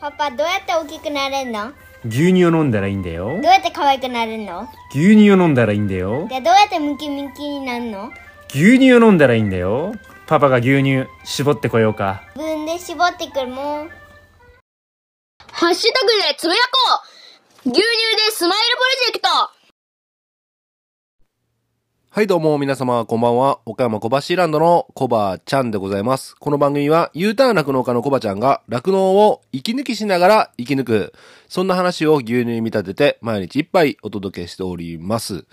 パパどうやって大きくなれるの？牛乳を飲んだらいいんだよ。どうやって可愛くなるの？牛乳を飲んだらいいんだよ。でどうやってムキムキになるの？牛乳を飲んだらいいんだよ。パパが牛乳絞ってこようか。自分で絞ってくるもん。ハッシュタグでつぶやこう。牛乳でスマイルプロジェクトはいどうも皆様こんばんは。岡山小橋ランドのコバちゃんでございます。この番組は U ターン酪農家のコバちゃんが酪農を息抜きしながら生き抜く。そんな話を牛乳に見立てて毎日一杯お届けしております。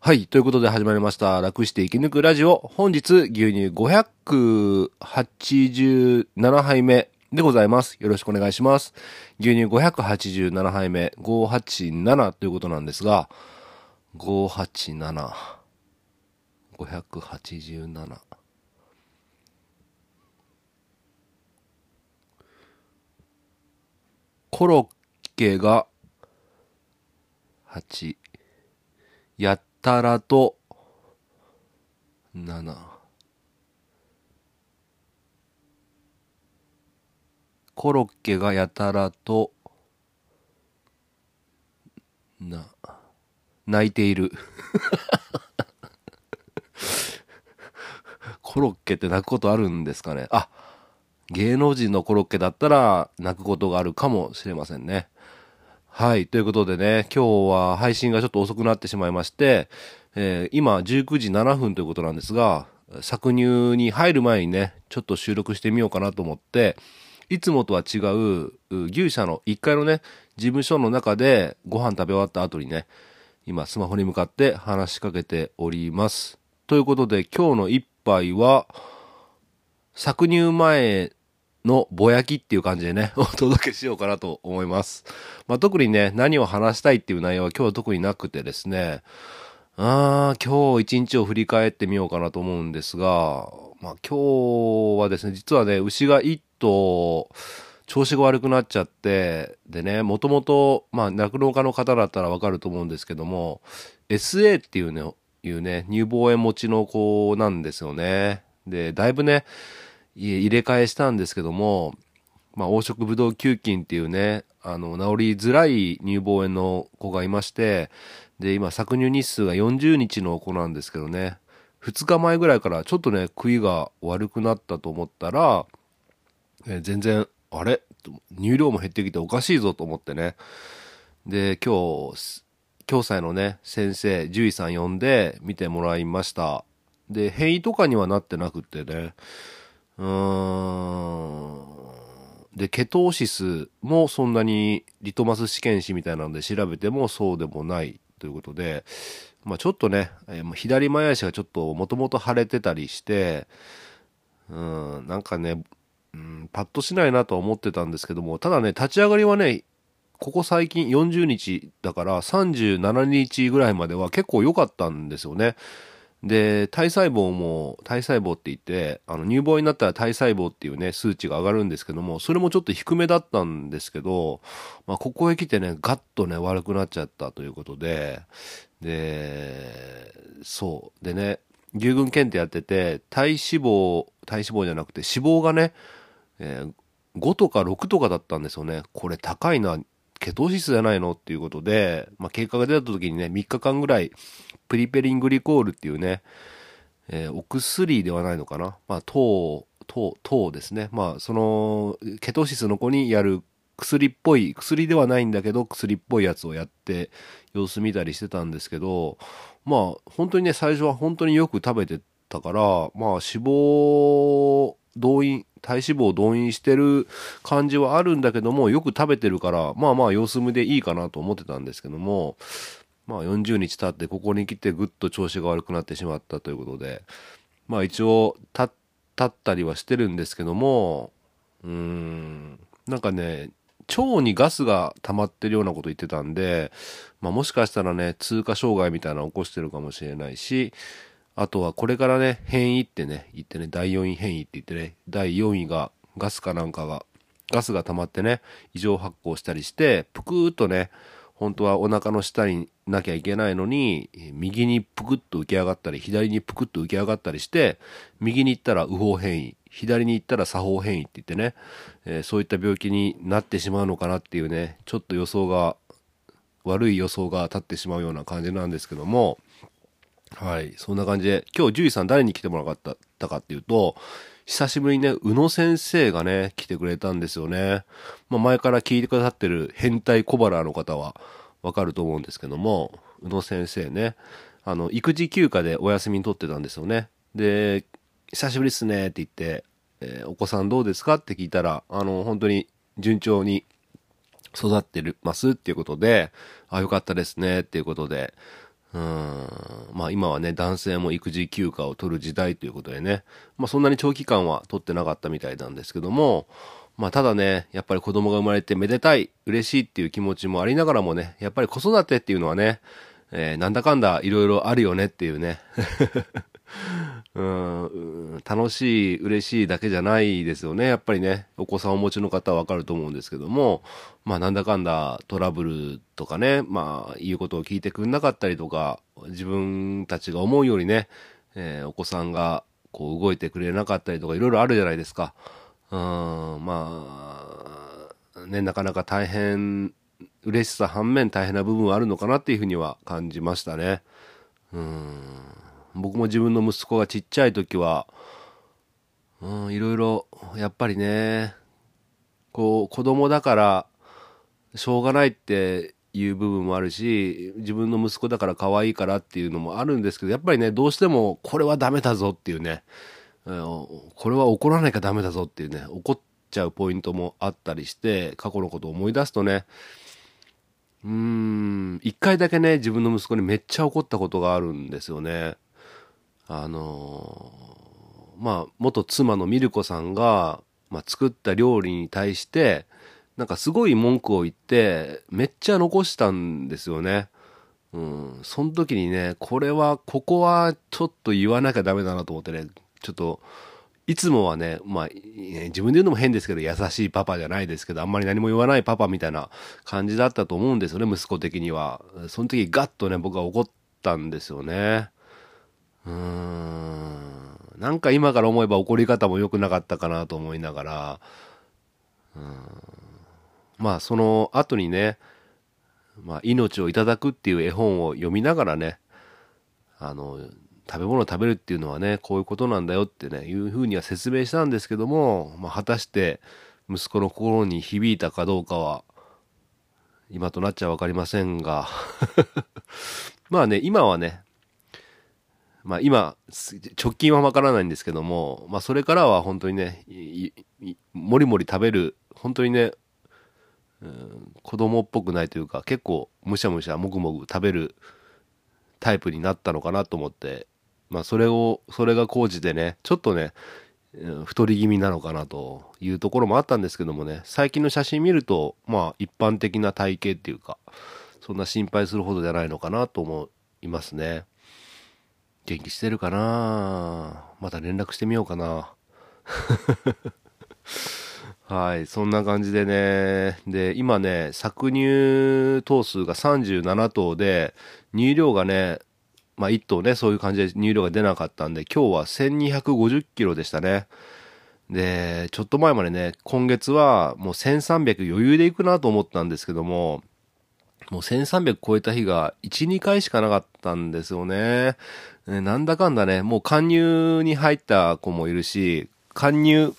はい。ということで始まりました。楽して生き抜くラジオ。本日牛乳587杯目でございます。よろしくお願いします。牛乳587杯目、587ということなんですが、587。587コロッケが8やったらと7コロッケがやたらとな。泣いている。コロッケって泣くことあるんですかね？あ芸能人のコロッケだったら泣くことがあるかもしれませんね。はい。ということでね、今日は配信がちょっと遅くなってしまいまして、えー、今19時7分ということなんですが、搾乳に入る前にね、ちょっと収録してみようかなと思って、いつもとは違う牛舎の1階のね、事務所の中でご飯食べ終わった後にね、今スマホに向かって話しかけております。ということで今日の1回は、搾乳前のぼやきっていう感じでね、お届けしようかなと思います。まあ、特にね、何を話したいっていう内容は今日は特になくてですね、あー、今日一日を振り返ってみようかなと思うんですが、まあ、今日はですね、実はね、牛が1頭、調子が悪くなっちゃって、でね、もともと、まあ、酪農家の方だったらわかると思うんですけども、SA っていうね、いうね、乳房炎持ちの子なんですよね。で、だいぶね、入れ替えしたんですけども、まあ、黄色ブドウ球菌っていうね、あの、治りづらい乳房炎の子がいまして、で、今、搾乳日数が40日の子なんですけどね、2日前ぐらいからちょっとね、食いが悪くなったと思ったら、え全然、あれ？乳量も減ってきておかしいぞと思ってね。で、今日、共済のね、先生、獣医さん呼んで見てもらいました。で、変異とかにはなってなくってね。うーん。で、ケトーシスもそんなにリトマス試験紙みたいなので調べてもそうでもないということで、まあちょっとね、えー左前足がちょっともともと腫れてたりして、うん、なんかね、うん、パッとしないなとは思ってたんですけども、ただね、立ち上がりはね、ここ最近40日だから37日ぐらいまでは結構良かったんですよね。で、体細胞も、体細胞って言って、あの、乳房になったら体細胞っていうね、数値が上がるんですけども、それもちょっと低めだったんですけど、まあ、ここへ来てね、ガッとね、悪くなっちゃったということで、で、そう。でね、牛群検定やってて、体脂肪、体脂肪じゃなくて脂肪がね、えー5とか6とかだったんですよね。これ高いな、ケトシスじゃないの？っていうことで、まあ、結果が出た時にね、3日間ぐらい、プリペリングリコールっていうね、えーお薬ではないのかな？まあ、糖、糖、糖ですね。まあ、その、ケトシスの子にやる薬っぽい、薬ではないんだけど、薬っぽいやつをやって、様子見たりしてたんですけど、まあ、本当にね、最初は本当によく食べてたから、まあ、脂肪動員、体脂肪を動員してる感じはあるんだけども、よく食べてるから、まあまあ様子見でいいかなと思ってたんですけども、まあ40日経ってここに来てぐっと調子が悪くなってしまったということで、まあ一応立ったりはしてるんですけども、うーん、なんかね、腸にガスが溜まってるようなこと言ってたんで、まあもしかしたらね、通過障害みたいなの起こしてるかもしれないし、あとはこれからね、変異ってね、言ってね、第4位変異って言ってね、第4位がガスかなんかが、ガスが溜まってね、異常発酵したりして、ぷくーっとね、本当はお腹の下になきゃいけないのに、右にぷくっと浮き上がったり、左にぷくっと浮き上がったりして、右に行ったら右方変異、左に行ったら作法変異って言ってね、えーそういった病気になってしまうのかなっていうね、ちょっと予想が、悪い予想が立ってしまうような感じなんですけども、はい。そんな感じで、今日獣医さん誰に来てもらったかっていうと、久しぶりにね、宇野先生がね、来てくれたんですよね。まあ前から聞いてくださってる変態小腹の方はわかると思うんですけども、宇野先生ね、あの、育児休暇でお休みに取ってたんですよね。で、久しぶりっすねって言って、えーお子さんどうですかって聞いたら、あの、本当に順調に育ってますっていうことで、あ、よかったですねっていうことで、うん、まあ今はね、男性も育児休暇を取る時代ということでね、まあそんなに長期間は取ってなかったみたいなんですけども、まあただね、やっぱり子供が生まれてめでたい、嬉しいっていう気持ちもありながらもね、やっぱり子育てっていうのはね、えーなんだかんだいろいろあるよねっていうね。うん楽しい、嬉しいだけじゃないですよね。やっぱりね、お子さんをお持ちの方はわかると思うんですけども、まあなんだかんだトラブルとかね、まあ言うことを聞いてくれなかったりとか、自分たちが思うよりね、えーお子さんがこう動いてくれなかったりとかいろいろあるじゃないですか。うん、まあ、ね、なかなか大変、嬉しさ反面大変な部分はあるのかなっていうふうには感じましたね。うん僕も自分の息子がちっちゃい時は、うん、いろいろ、やっぱりね、こう、子供だから、しょうがないっていう部分もあるし、自分の息子だから可愛いからっていうのもあるんですけど、やっぱりね、どうしても、これはダメだぞっていうね、うんこれは怒らなきゃダメだぞっていうね、怒っちゃうポイントもあったりして、過去のことを思い出すとね、うーん、一回だけね、自分の息子にめっちゃ怒ったことがあるんですよね。あのーまあ、元妻のミルコさんが、まあ、作った料理に対して、なんかすごい文句を言って、めっちゃ残したんですよね。うん、その時にね、これは、ここはちょっと言わなきゃダメだなと思ってね、ちょっと、いつもはね、まあ、自分で言うのも変ですけど、優しいパパじゃないですけど、あんまり何も言わないパパみたいな感じだったと思うんですよね、息子的には。その時ガッとね、僕は怒ったんですよね。うん。なんか今から思えば怒り方も良くなかったかなと思いながら、うん。まあ、その後にね、まあ、命をいただくっていう絵本を読みながらね、あの、食べ物を食べるっていうのはね、こういうことなんだよってね、いうふうには説明したんですけども、まあ、果たして息子の心に響いたかどうかは、今となっちゃわかりませんが、まあね、今はね、まあ今、直近はわからないんですけども、まあそれからは本当にね、もりもり食べる、本当にね、うん子供っぽくないというか、結構むしゃむしゃもぐもぐ食べるタイプになったのかなと思って、まあそれを、それが高じてね、ちょっとね、太り気味なのかなというところもあったんですけどもね、最近の写真見ると、まあ一般的な体型っていうか、そんな心配するほどじゃないのかなと思いますね。元気してるかな？また連絡してみようかな。はい、そんな感じでね。で、今ね、搾乳頭数が37頭で、乳量がね、まあ1頭ね、そういう感じで乳量が出なかったんで、今日は1250キロでしたね。で、ちょっと前までね、今月はもう1300余裕でいくなと思ったんですけども、もう1300超えた日が1、2回しかなかったんですよね。ねなんだかんだね、もう勧入に入った子もいるし、勧入、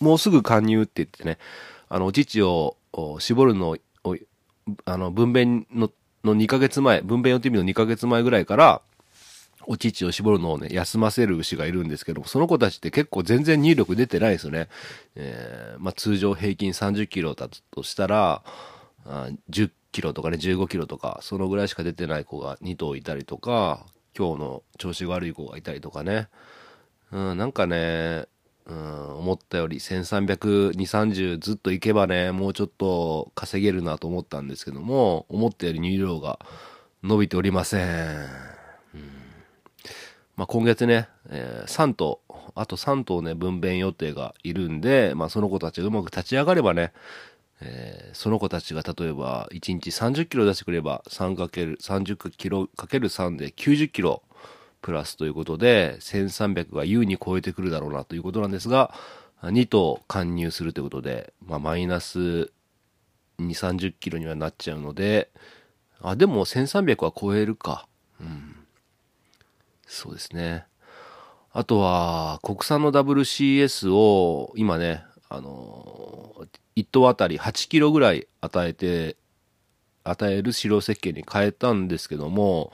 もうすぐ勧入って言ってね、あの、お乳を絞るのを、あの、分娩の、の2ヶ月前、分娩予定日の2ヶ月前ぐらいから、お乳を絞るのをね、休ませる牛がいるんですけども、その子たちって結構全然入力出てないですよね。えーまあ通常平均30キロだとしたら、10キロとかね、15キロとか、そのぐらいしか出てない子が2頭いたりとか、今日の調子悪い子がいたりとかね。うん、なんかね、うん、思ったより1300、2、30ずっといけばね、もうちょっと稼げるなと思ったんですけども、思ったより乳量が伸びておりません。まあ、今月ね、えー3頭、あと3頭ね、分娩予定がいるんで、まあ、その子たちがうまく立ち上がればね、えーその子たちが例えば1日30キロ出してくれば 3×30 キロかける3で90キロプラスということで、1300が優に超えてくるだろうなということなんですが、2頭貫入するということで、まあ、マイナス2、30キロにはなっちゃうので、あ、でも1300は超えるか。うん。そうですね。あとは、国産の WCS を今ね、あの1頭あたり8キロぐらい与えて、与える飼料設計に変えたんですけども、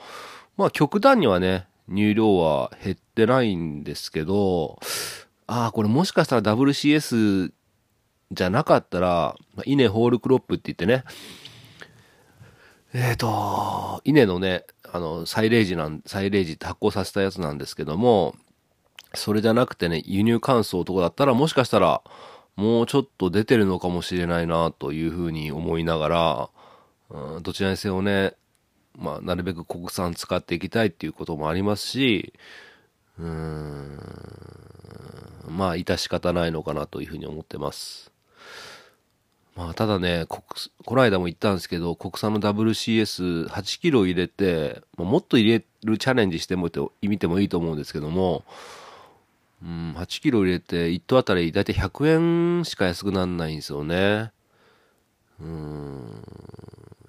まあ極端にはね、乳量は減ってないんですけど、ああ、これもしかしたら WCS じゃなかったら、ま稲ホールクロップって言ってね、えっ、と、稲のね、あの、サイレージなん、サイレージって発酵させたやつなんですけども、それじゃなくてね、輸入乾燥とかだったら、もしかしたら、もうちょっと出てるのかもしれないな、というふうに思いながら、うん、どちらにせよね、まあ、なるべく国産使っていきたいっていうこともありますし、うん、まあ、致し方ないのかなというふうに思ってます。まあ、ただね、国この間も言ったんですけど、国産の WCS8 キロ入れて、もっと入れるチャレンジしてもて見てもいいと思うんですけども、うん、8キロ入れて1頭あたりだいたい100円しか安くならないんですよね。うん、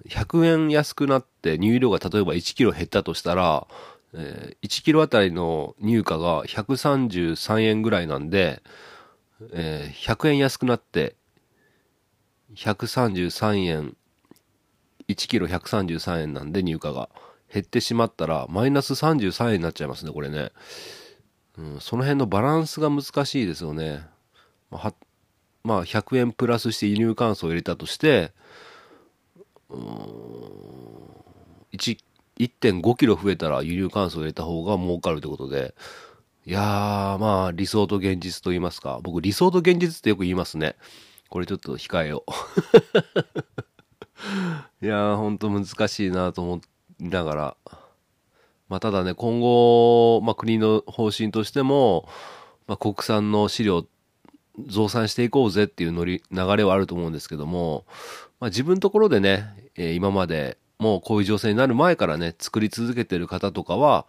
100円安くなって乳量が例えば1キロ減ったとしたら、えー1キロあたりの乳価が133円ぐらいなんで、えー100円安くなって、133円、1キロ133円なんで入荷が減ってしまったら、マイナス33円になっちゃいますね、これね。うん、その辺のバランスが難しいですよね。まあ、まあ、100円プラスして輸入乾燥を入れたとして、うん、1.5キロ増えたら輸入乾燥を入れた方が儲かるってことで、いやー、まあ、理想と現実と言いますか。僕、理想と現実ってよく言いますね。これちょっと控えよう。いやー、ほんと難しいなと思いながら。まあ、ただね、今後、まあ、国の方針としても、まあ、国産の飼料増産していこうぜっていうノリ流れはあると思うんですけども、まあ、自分のところでね、えー今までもうこういう情勢になる前からね、作り続けてる方とかは、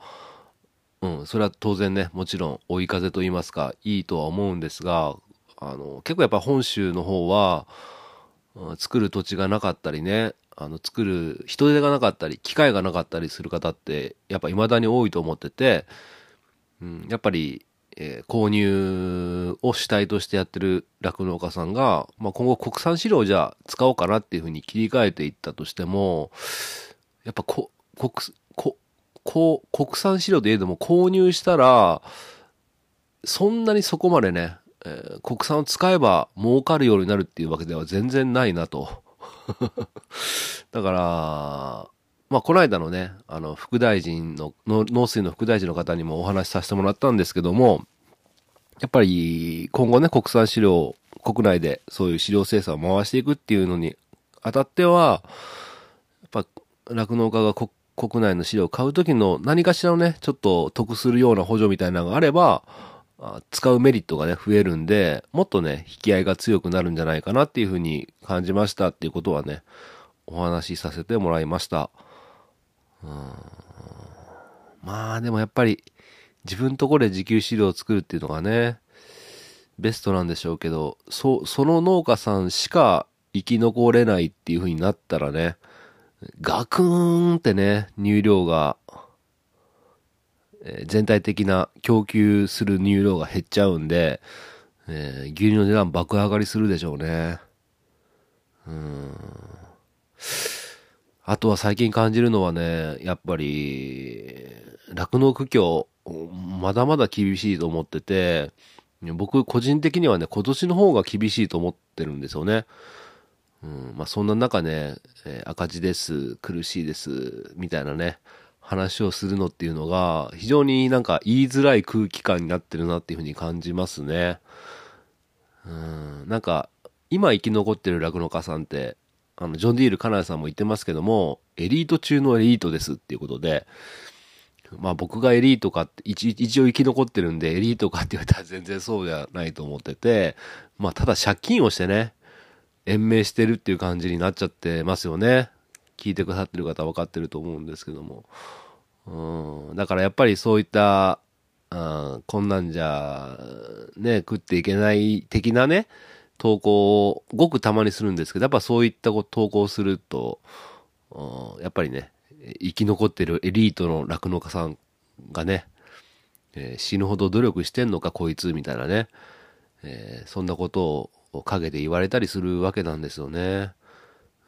うん、それは当然ね、もちろん追い風と言いますか、いいとは思うんですが、あの、結構やっぱ本州の方は、うん作る土地がなかったりね、あの、作る人手がなかったり、機械がなかったりする方って、やっぱ未だに多いと思ってて、うん、やっぱり、えー購入を主体としてやってる酪農家さんが、まあ、今後国産飼料じゃあ使おうかなっていうふうに切り替えていったとしても、やっぱこ、国、こ、こ、国産飼料で言えども購入したら、そんなにそこまでね、えー国産を使えば儲かるようになるっていうわけでは全然ないなと。だから、まあ、この間のね、あの、副大臣の、農水の副大臣の方にもお話しさせてもらったんですけども、やっぱり今後ね、国産飼料、国内でそういう飼料生産を回していくっていうのにあたっては、やっぱ酪農家が国内の飼料を買うときの何かしらのね、ちょっと得するような補助みたいなのがあれば、使うメリットがね、増えるんで、もっとね、引き合いが強くなるんじゃないかなっていうふうに感じましたっていうことはね、お話しさせてもらいました。うんまあでもやっぱり自分とこで自給飼料を作るっていうのがね、ベストなんでしょうけど、そ、その農家さんしか生き残れないっていう風になったらね、ガクーンってね、乳量が、え全体的な供給する乳量が減っちゃうんで、えー牛乳の値段爆上がりするでしょうね。うん。あとは最近感じるのはね、やっぱり、酪農苦境、まだまだ厳しいと思ってて、僕個人的にはね、今年の方が厳しいと思ってるんですよね。うん、まあそんな中ね、えー赤字です、苦しいです、みたいなね、話をするのっていうのが、非常になんか言いづらい空気感になってるなっていうふうに感じますね。うん、なんか、今生き残ってる酪農家さんって、あの、ジョン・ディール・カナダさんも言ってますけども、エリート中のエリートですっていうことで、まあ僕がエリートかって、一一応生き残ってるんでエリートかって言われたら全然そうじゃないと思ってて、まあただ借金をしてね、延命してるっていう感じになっちゃってますよね。聞いてくださってる方は分かってると思うんですけども。うん。だからやっぱりそういった、うん、こんなんじゃ、ね、食っていけない的なね、投稿をごくたまにするんですけど、やっぱそういったこ投稿をすると、うんやっぱりね、生き残ってるエリートの酪農家さんがね、えー死ぬほど努力してんのかこいつみたいなね、えーそんなことを陰で言われたりするわけなんですよね。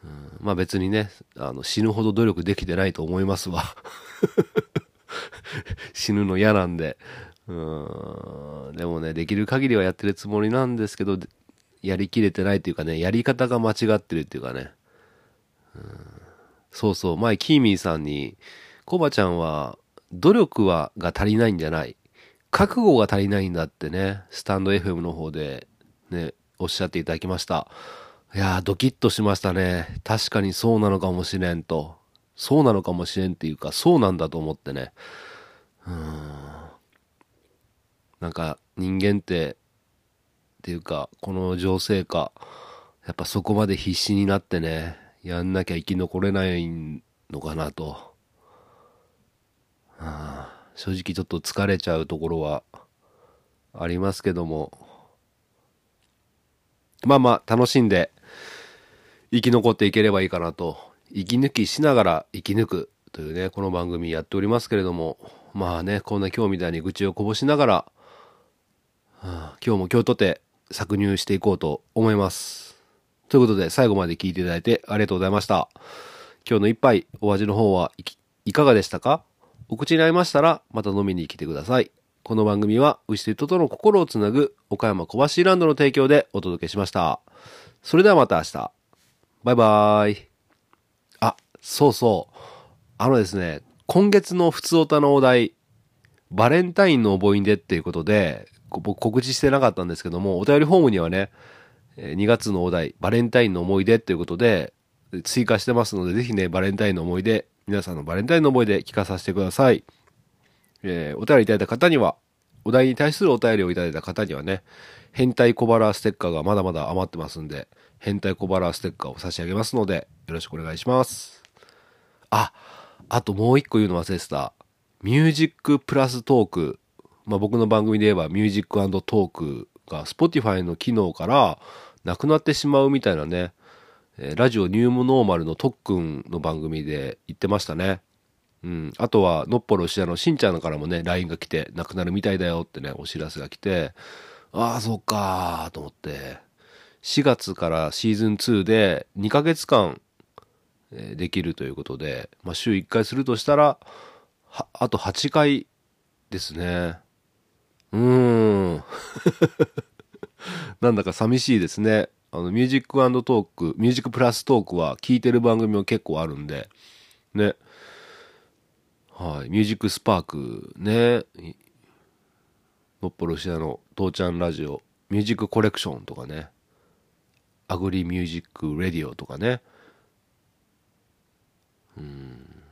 うんまあ別にね、あの死ぬほど努力できてないと思いますわ。死ぬの嫌なんで。うん。でもね、できる限りはやってるつもりなんですけど、やりきれてないっていうかね、やり方が間違ってるっていうかね。うんそうそう、前、キーミーさんに、コバちゃんは、努力は、が足りないんじゃない。覚悟が足りないんだってね、スタンド FM の方で、ね、おっしゃっていただきました。いやー、ドキッとしましたね。確かにそうなのかもしれんと。そうなのかもしれんっていうか、そうなんだと思ってね。うーん。なんか、人間って、っていうか、この情勢下、やっぱそこまで必死になってね、やんなきゃ生き残れないのかなと。はあ正直ちょっと疲れちゃうところはありますけども。まあまあ、楽しんで生き残っていければいいかなと。息抜きしながら生き抜くというね、この番組やっておりますけれども。まあね、こんな今日みたいに愚痴をこぼしながら、はあ今日も今日とて搾乳していこうと思います。ということで、最後まで聞いていただいてありがとうございました。今日の一杯、お味の方はいかがでしたか？お口に合いましたら、また飲みに来てください。この番組は、牛ととの心をつなぐ、岡山小橋ランドの提供でお届けしました。それではまた明日。バイバーイ。あ、そうそう。あのですね、今月の普通お歌のお題、バレンタインの思い出っていうことで、僕告知してなかったんですけども、お便りフォームにはね、2月のお題、バレンタインの思い出っていうことで、追加してますので、ぜひね、バレンタインの思い出、皆さんのバレンタインの思い出聞かさせてください。えーお便りいただいた方には、お題に対するお便りをいただいた方にはね、変態小腹ステッカーがまだまだ余ってますんで、変態小腹ステッカーを差し上げますので、よろしくお願いします。あ、あともう一個言うの忘れてた。ミュージックプラストーク。まあ、僕の番組で言えばミュージックトークが Spotify の機能からなくなってしまうみたいなね、えラジオニューノーマルの特訓の番組で言ってましたね。うん。あとは、のっぽろしあのしんちゃんからもね、LINE が来て、なくなるみたいだよってね、お知らせが来て、ああ、そっかーと思って、4月からシーズン2で2ヶ月間、できるということで、まあ、週1回するとしたら、あと8回ですね。うーん。なんだか寂しいですね。あの、ミュージックトーク、ミュージックプラストークは聞いてる番組も結構あるんで、ね。はい。ミュージックスパークね。いのっぽろしあの、父ちゃんラジオ、ミュージックコレクションとかね。アグリミュージックレディオとかね。うん。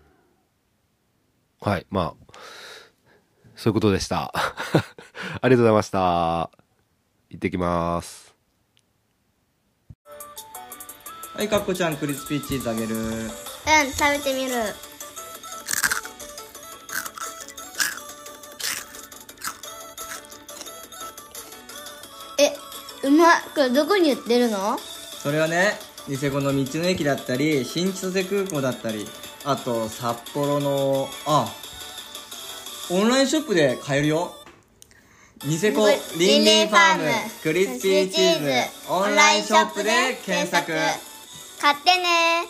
はい。まあ、そういうことでした。ありがとうございました。行ってきます。はい、かっこちゃん、クリスピーチーズあげる。うん、食べてみる。うまい。これどこに売ってるの？それはね、ニセコの道の駅だったり、新千歳空港だったり、あと、札幌の、あ、オンラインショップで買えるよ。ニセコリンリンファームクリスピーチーズオンラインショップで検索。買ってね